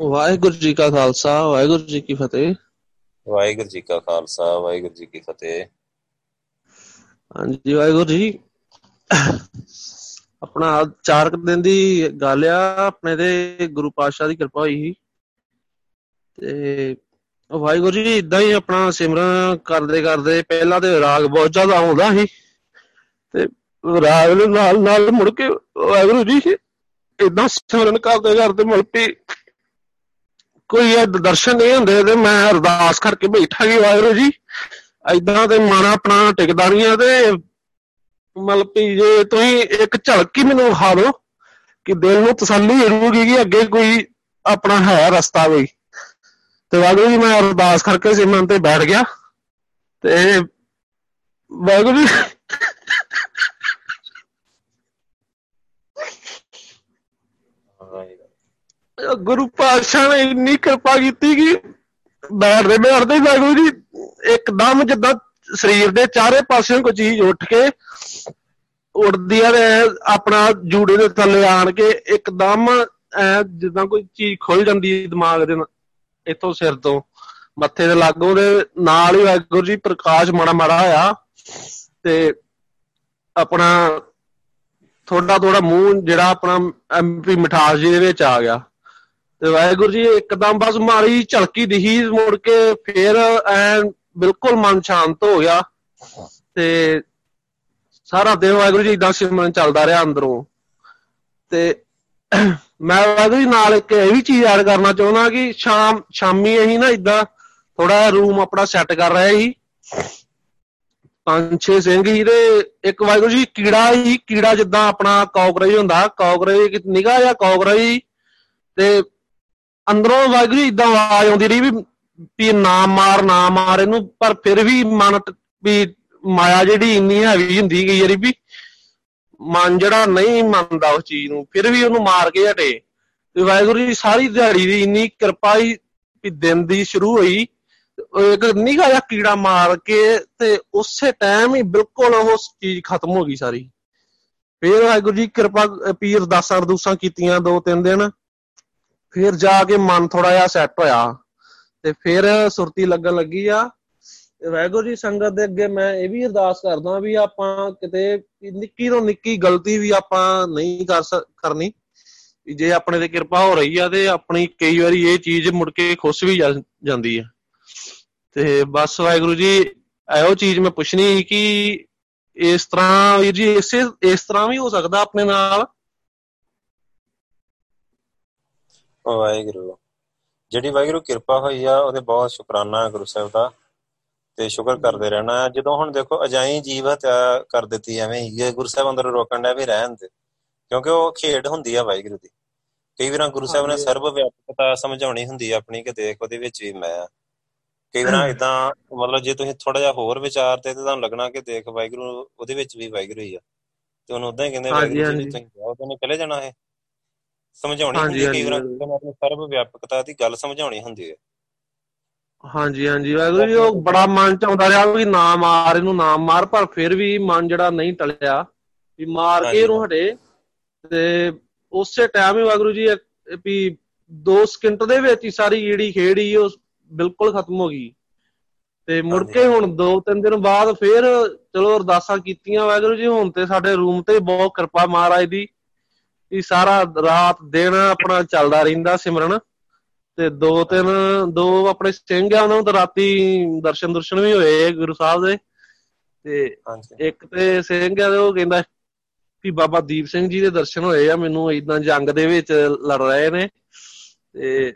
ਵਾਹਿਗੁਰੂ ਜੀ ਕਾ ਖਾਲਸਾ ਵਾਹਿਗੁਰੂ ਜੀ ਕੀ ਫਤਿਹ। ਵਾਹਿਗੁਰੂ ਜੀ ਕਾ ਖਾਲਸਾ ਵਾਹਿਗੁਰੂ ਜੀ ਕੀ ਫਤਿਹ। ਹਾਂਜੀ ਵਾਹਿਗੁਰੂ ਜੀ। ਆਪਣਾ ਚਾਰ ਦਿਨ ਦੀ ਗੱਲ ਆ ਆਪਣੇ ਤੇ ਗੁਰੂ ਪਾਤਸ਼ਾਹ ਦੀ ਕਿਰਪਾ ਹੋਈ ਸੀ। ਤੇ ਵਾਹਿਗੁਰੂ ਜੀ ਇਦਾਂ ਹੀ ਆਪਣਾ ਸਿਮਰਨ ਕਰਦੇ ਕਰਦੇ ਪਹਿਲਾਂ ਤੇ ਰਾਗ ਬਹੁਤ ਜ਼ਿਆਦਾ ਆਉਂਦਾ ਸੀ। ਤੇ ਰਾਗ ਦੇ ਨਾਲ ਨਾਲ ਮੁੜ ਕੇ ਵਾਹਿਗੁਰੂ ਜੀ ਇਦਾਂ ਸਿਮਰਨ ਕਰਦੇ ਕਰਦੇ ਮੁੜ ਪਈ ਕੋਈ ਇਹ ਦਰਸ਼ਨ ਨਹੀਂ ਹੁੰਦੇ ਤੇ ਮੈਂ ਅਰਦਾਸ ਕਰਕੇ ਬੈਠਾ ਜੀ ਵਾਹਿਗੁਰੂ ਜੀ। ਐਦਾਂ ਤੇ ਮਨ ਆਪਣਾ ਟਿਕਦਾ ਨਹੀਂ ਆ ਤੇ ਮਤਲਬ ਵੀ ਜੇ ਤੁਸੀਂ ਇੱਕ ਝਲਕ ਹੀ ਮੈਨੂੰ ਵਿਖਾ ਦਿਓ ਕਿ ਦਿਲ ਨੂੰ ਤਸੱਲੀ ਹੋਊਗੀ ਕਿ ਅੱਗੇ ਕੋਈ ਆਪਣਾ ਹੈ ਰਸਤਾ ਕੋਈ ਤੇ ਵਾਹਿਗੁਰੂ ਜੀ, ਮੈਂ ਅਰਦਾਸ ਕਰਕੇ ਸਿਮਰਨ ਤੇ ਬੈਠ ਗਿਆ। ਤੇ ਵਾਹਿਗੁਰੂ ਜੀ। ਗੁਰੂ ਪਾਤਸ਼ਾਹ ਨੇ ਇੰਨੀ ਕਿਰਪਾ ਕੀਤੀ ਕਿ ਬੈਠਦੇ ਬੈਠਦੇ ਵਾਹਿਗੁਰੂ ਜੀ। ਇੱਕਦਮ ਜਿੱਦਾਂ ਸਰੀਰ ਦੇ ਚਾਰੇ ਪਾਸਿਓਂ ਕੋਈ ਚੀਜ਼ ਉੱਠ ਕੇ ਉੱਡਦੀ ਆ ਤੇ ਆਪਣਾ ਜੂੜੇ ਦੇ ਥੱਲੇ ਆਣ ਕੇ ਇੱਕਦਮ ਐ ਜਿੱਦਾਂ ਕੋਈ ਚੀਜ਼ ਖੁੱਲ ਜਾਂਦੀ ਹੈ ਦਿਮਾਗ ਦੇ ਇੱਥੋਂ ਸਿਰ ਤੋਂ। ਮੱਥੇ ਦੇ ਲਾਗੋਂ ਦੇ ਨਾਲ ਹੀ ਵਾਹਿਗੁਰੂ ਜੀ ਪ੍ਰਕਾਸ਼ ਮਾੜਾ ਮਾੜਾ ਆ ਤੇ ਆਪਣਾ ਥੋੜਾ ਥੋੜਾ ਮੂੰਹ ਜਿਹੜਾ ਆਪਣਾ ਐਮਪੀ ਮਿਠਾਸ ਜੀ ਦੇ ਵਿੱਚ ਆ ਗਿਆ। ਤੇ ਵਾਹਿਗੁਰੂ ਜੀ, ਇੱਕਦਮ ਬਸ ਮਾਰੀ ਝਲਕੀ ਦਿਹੀ ਮੁੜ ਕੇ ਫੇਰ ਐ ਬਿਲਕੁਲ ਮਨ ਸ਼ਾਂਤ ਹੋ ਗਿਆ। ਤੇ ਸਾਰਾ ਦਿਨ ਵਾਹਿਗੁਰੂ ਜੀ ਇਦਾਂ ਸਿਮਰਨ ਚੱਲਦਾ ਰਿਹਾ ਅੰਦਰੋਂ। ਤੇ ਮੈਂ ਵਾਹਿਗੁਰੂ ਜੀ, ਨਾਲ ਇੱਕ ਇਹ ਵੀ ਚੀਜ਼ ਐਡ ਕਰਨਾ ਚਾਹੁੰਦਾ ਕਿ ਸ਼ਾਮ, ਸ਼ਾਮੀ ਅਸੀਂ ਨਾ ਇਦਾਂ ਥੋੜਾ ਰੂਮ ਆਪਣਾ ਸੈੱਟ ਕਰ ਰਹੇ ਸੀ। ਪੰਜ ਛੇ ਸਿੰਘ ਹੀ ਤੇ ਇੱਕ ਵਾਹਿਗੁਰੂ ਜੀ, ਕੀੜਾ ਹੀ ਕੀੜਾ ਜਿੱਦਾਂ ਆਪਣਾ ਕੌਕਰੇਜ ਹੁੰਦਾ, ਕੌਕਰੇਜ ਨਿਗਾਹ ਜਾਂ ਕੌਕਰੇਜ ਤੇ ਅੰਦਰੋਂ ਵਾਹਿਗੁਰੂ ਇਦਾਂ ਆਵਾਜ਼ ਆਉਂਦੀ ਰਹੀ ਵੀ ਵੀ ਨਾ ਮਾਰ ਨਾ ਮਾਰ ਇਹਨੂੰ, ਪਰ ਫਿਰ ਵੀ ਮਨ ਵੀ ਮਾਇਆ ਜਿਹੜੀ ਇੰਨੀ ਹੈਵੀ ਹੁੰਦੀ ਗਈ ਯਾਰੀ ਵੀ ਮਨ ਜਿਹੜਾ ਨਹੀਂ ਮੰਨਦਾ ਉਸ ਚੀਜ਼ ਨੂੰ, ਫਿਰ ਵੀ ਉਹਨੂੰ ਮਾਰ ਕੇ ਹਟੇ। ਤੇ ਵਾਹਿਗੁਰੂ ਜੀ ਸਾਰੀ ਦਿਹਾੜੀ ਦੀ ਇੰਨੀ ਕਿਰਪਾ ਹੀ, ਵੀ ਦਿਨ ਦੀ ਸ਼ੁਰੂ ਹੋਈ। ਇੱਕ ਨਿਗਾਹ ਜਿਹਾ ਕੀੜਾ ਮਾਰ ਕੇ ਤੇ ਉਸੇ ਟਾਈਮ ਹੀ ਬਿਲਕੁਲ ਉਹ ਚੀਜ਼ ਖਤਮ ਹੋ ਗਈ ਸਾਰੀ। ਫਿਰ ਵਾਹਿਗੁਰੂ ਜੀ ਕਿਰਪਾ ਪੀਰ ਦਾਸਾਂ ਅਰਦੂਸਾਂ ਕੀਤੀਆਂ ਦੋ ਤਿੰਨ ਦਿਨ। ਫਿਰ ਜਾ ਕੇ ਮਨ ਥੋੜਾ ਜਿਹਾ ਸੈੱਟ ਹੋਇਆ ਤੇ ਫਿਰ ਸੁਰਤੀ ਲੱਗਣ ਲੱਗੀ ਆ। ਵਾਹਿਗੁਰੂ ਜੀ ਸੰਗਤ ਦੇ ਅੱਗੇ ਮੈਂ ਇਹ ਵੀ ਅਰਦਾਸ ਕਰਦਾ ਵੀ ਆਪਾਂ ਕਿਤੇ ਨਿੱਕੀ ਤੋਂ ਨਿੱਕੀ ਗਲਤੀ ਵੀ ਆਪਾਂ ਨਹੀਂ ਕਰ ਕਰਨੀ। ਜੇ ਆਪਣੇ ਤੇ ਕਿਰਪਾ ਹੋ ਰਹੀ ਆ ਤੇ ਆਪਣੀ ਕਈ ਵਾਰੀ ਇਹ ਚੀਜ਼ ਮੁੜ ਕੇ ਖੁੱਸ ਵੀ ਜਾਂਦੀ ਆ। ਤੇ ਬਸ ਵਾਹਿਗੁਰੂ ਜੀ, ਇਹੋ ਚੀਜ਼ ਮੈਂ ਪੁੱਛਣੀ ਕਿ ਇਸ ਤਰ੍ਹਾਂ ਵੀਰ ਜੀ, ਇਸੇ, ਇਸ ਤਰ੍ਹਾਂ ਵੀ ਹੋ ਸਕਦਾ ਆਪਣੇ ਨਾਲ ਵਾਹਿਗੁਰੂ। ਜਿਹੜੀ ਵਾਹਿਗੁਰੂ ਕਿਰਪਾ ਹੋਈ ਆ ਉਹਦੇ ਬਹੁਤ ਸ਼ੁਕਰਾਨਾ ਗੁਰੂ ਸਾਹਿਬ ਦਾ। ਤੇ ਸ਼ੁਕਰ ਕਰਦੇ ਰਹਿਣਾ। ਜਦੋਂ ਹੁਣ ਦੇਖੋ ਅਜਾਈ ਜੀਵ ਹਤਿਆ ਕਰ ਦਿੱਤੀ ਐਵੇਂ ਹੀ ਗੁਰੂ ਸਾਹਿਬ ਅੰਦਰ ਰੋਕਣ ਦਾ ਵੀ ਰਹਿਣ ਦੇ। ਕਿਉਂਕਿ ਉਹ ਖੇਡ ਹੁੰਦੀ ਆ ਵਾਹਿਗੁਰੂ ਦੀ। ਕਈ ਵਾਰਾਂ ਗੁਰੂ ਸਾਹਿਬ ਨੇ ਸਰਬ ਵਿਆਪਕਤਾ ਸਮਝਾਉਣੀ ਹੁੰਦੀ ਆ ਆਪਣੀ ਕਿ ਦੇਖ ਉਹਦੇ ਵਿੱਚ ਵੀ ਮੈਂ ਕਈ ਵਾਰਾਂ ਇਦਾਂ ਮਤਲਬ ਜੇ ਤੁਸੀਂ ਥੋੜਾ ਜਿਹਾ ਹੋਰ ਵਿਚਾਰਦੇ ਤੇ ਤੁਹਾਨੂੰ ਲੱਗਣਾ ਕਿ ਦੇਖ ਵਾਹਿਗੁਰੂ ਉਹਦੇ ਵਿੱਚ ਵੀ ਵਾਹਿਗੁਰੂ ਹੀ ਆ। ਤੇ ਉਹਨੂੰ ਉਦਾਂ ਹੀ ਕਹਿੰਦੇ ਵਾਹਿਗੁਰੂ ਜੀ ਤੁਸੀਂ ਜਾਓ ਤੇ ਚਲੇ ਜਾਣਾ ਹੈ ਸਮਝਾਉਣੀ ਹੁੰਦੀ ਕਈ ਵਾਰ ਆਪਣੀ ਸਰਬ ਵਿਆਪਕਤਾ ਦੀ ਗੱਲ ਸਮਝਾਉਣੀ ਹੁੰਦੀ ਹੈ। ਹਾਂਜੀ ਹਾਂਜੀ ਵਾਹਿਗੁਰੂ ਜੀ ਉਹ ਬੜਾ ਮਨ ਚ ਆਉਂਦਾ ਰਿਹਾ ਵੀ ਨਾ ਮਾਰ ਇਹਨੂੰ ਨਾ ਮਾਰ ਪਰ ਫਿਰ ਵੀ ਮਨ ਜਿਹੜਾ ਨਹੀਂ ਟਲਿਆ ਵੀ ਮਾਰ ਕੇ ਇਹਨੂੰ ਹਟੇ ਤੇ ਉਸੇ ਟਾਈਮ ਹੀ ਵਾਹਿਗੁਰੂ ਜੀ ਵੀ 2 ਸਕਿੰਟ ਦੇ ਵਿੱਚ ਹੀ ਸਾਰੀ ਜਿਹੜੀ ਖੇਡ ਹੀ ਉਹ ਬਿਲਕੁਲ ਖਤਮ ਹੋ ਗਈ। ਤੇ ਮੁੜ ਕੇ ਹੁਣ 2-3 ਦਿਨ ਬਾਅਦ ਫਿਰ ਚਲੋ ਅਰਦਾਸਾਂ ਕੀਤੀਆਂ ਵਾਹਿਗੁਰੂ ਜੀ ਹੁਣ ਤੇ ਸਾਡੇ ਰੂਮ ਤੇ ਬਹੁਤ ਕਿਰਪਾ ਮਹਾਰਾਜ ਦੀ। ਵੀ ਸਾਰਾ ਰਾਤ ਦਿਨ ਆਪਣਾ ਚੱਲਦਾ ਰਹਿੰਦਾ ਸਿਮਰਨ ਤੇ ਦੋ ਤਿੰਨ ਦੋ ਆਪਣੇ ਸਿੰਘ ਆ ਉਹਨਾਂ ਨੂੰ ਤਾਂ ਰਾਤੀ ਦਰਸ਼ਨ ਦਰਸ਼ਨ ਵੀ ਹੋਏ ਗੁਰੂ ਸਾਹਿਬ ਦੇ ਤੇ ਇੱਕ ਤੇ ਸਿੰਘ ਆ ਉਹ ਕਹਿੰਦਾ ਵੀ ਬਾਬਾ ਦੀਪ ਸਿੰਘ ਜੀ ਦੇ ਦਰਸ਼ਨ ਹੋਏ ਆ ਮੈਨੂੰ ਇਦਾਂ ਜੰਗ ਦੇ ਵਿੱਚ ਲੜ ਰਹੇ ਨੇ ਤੇ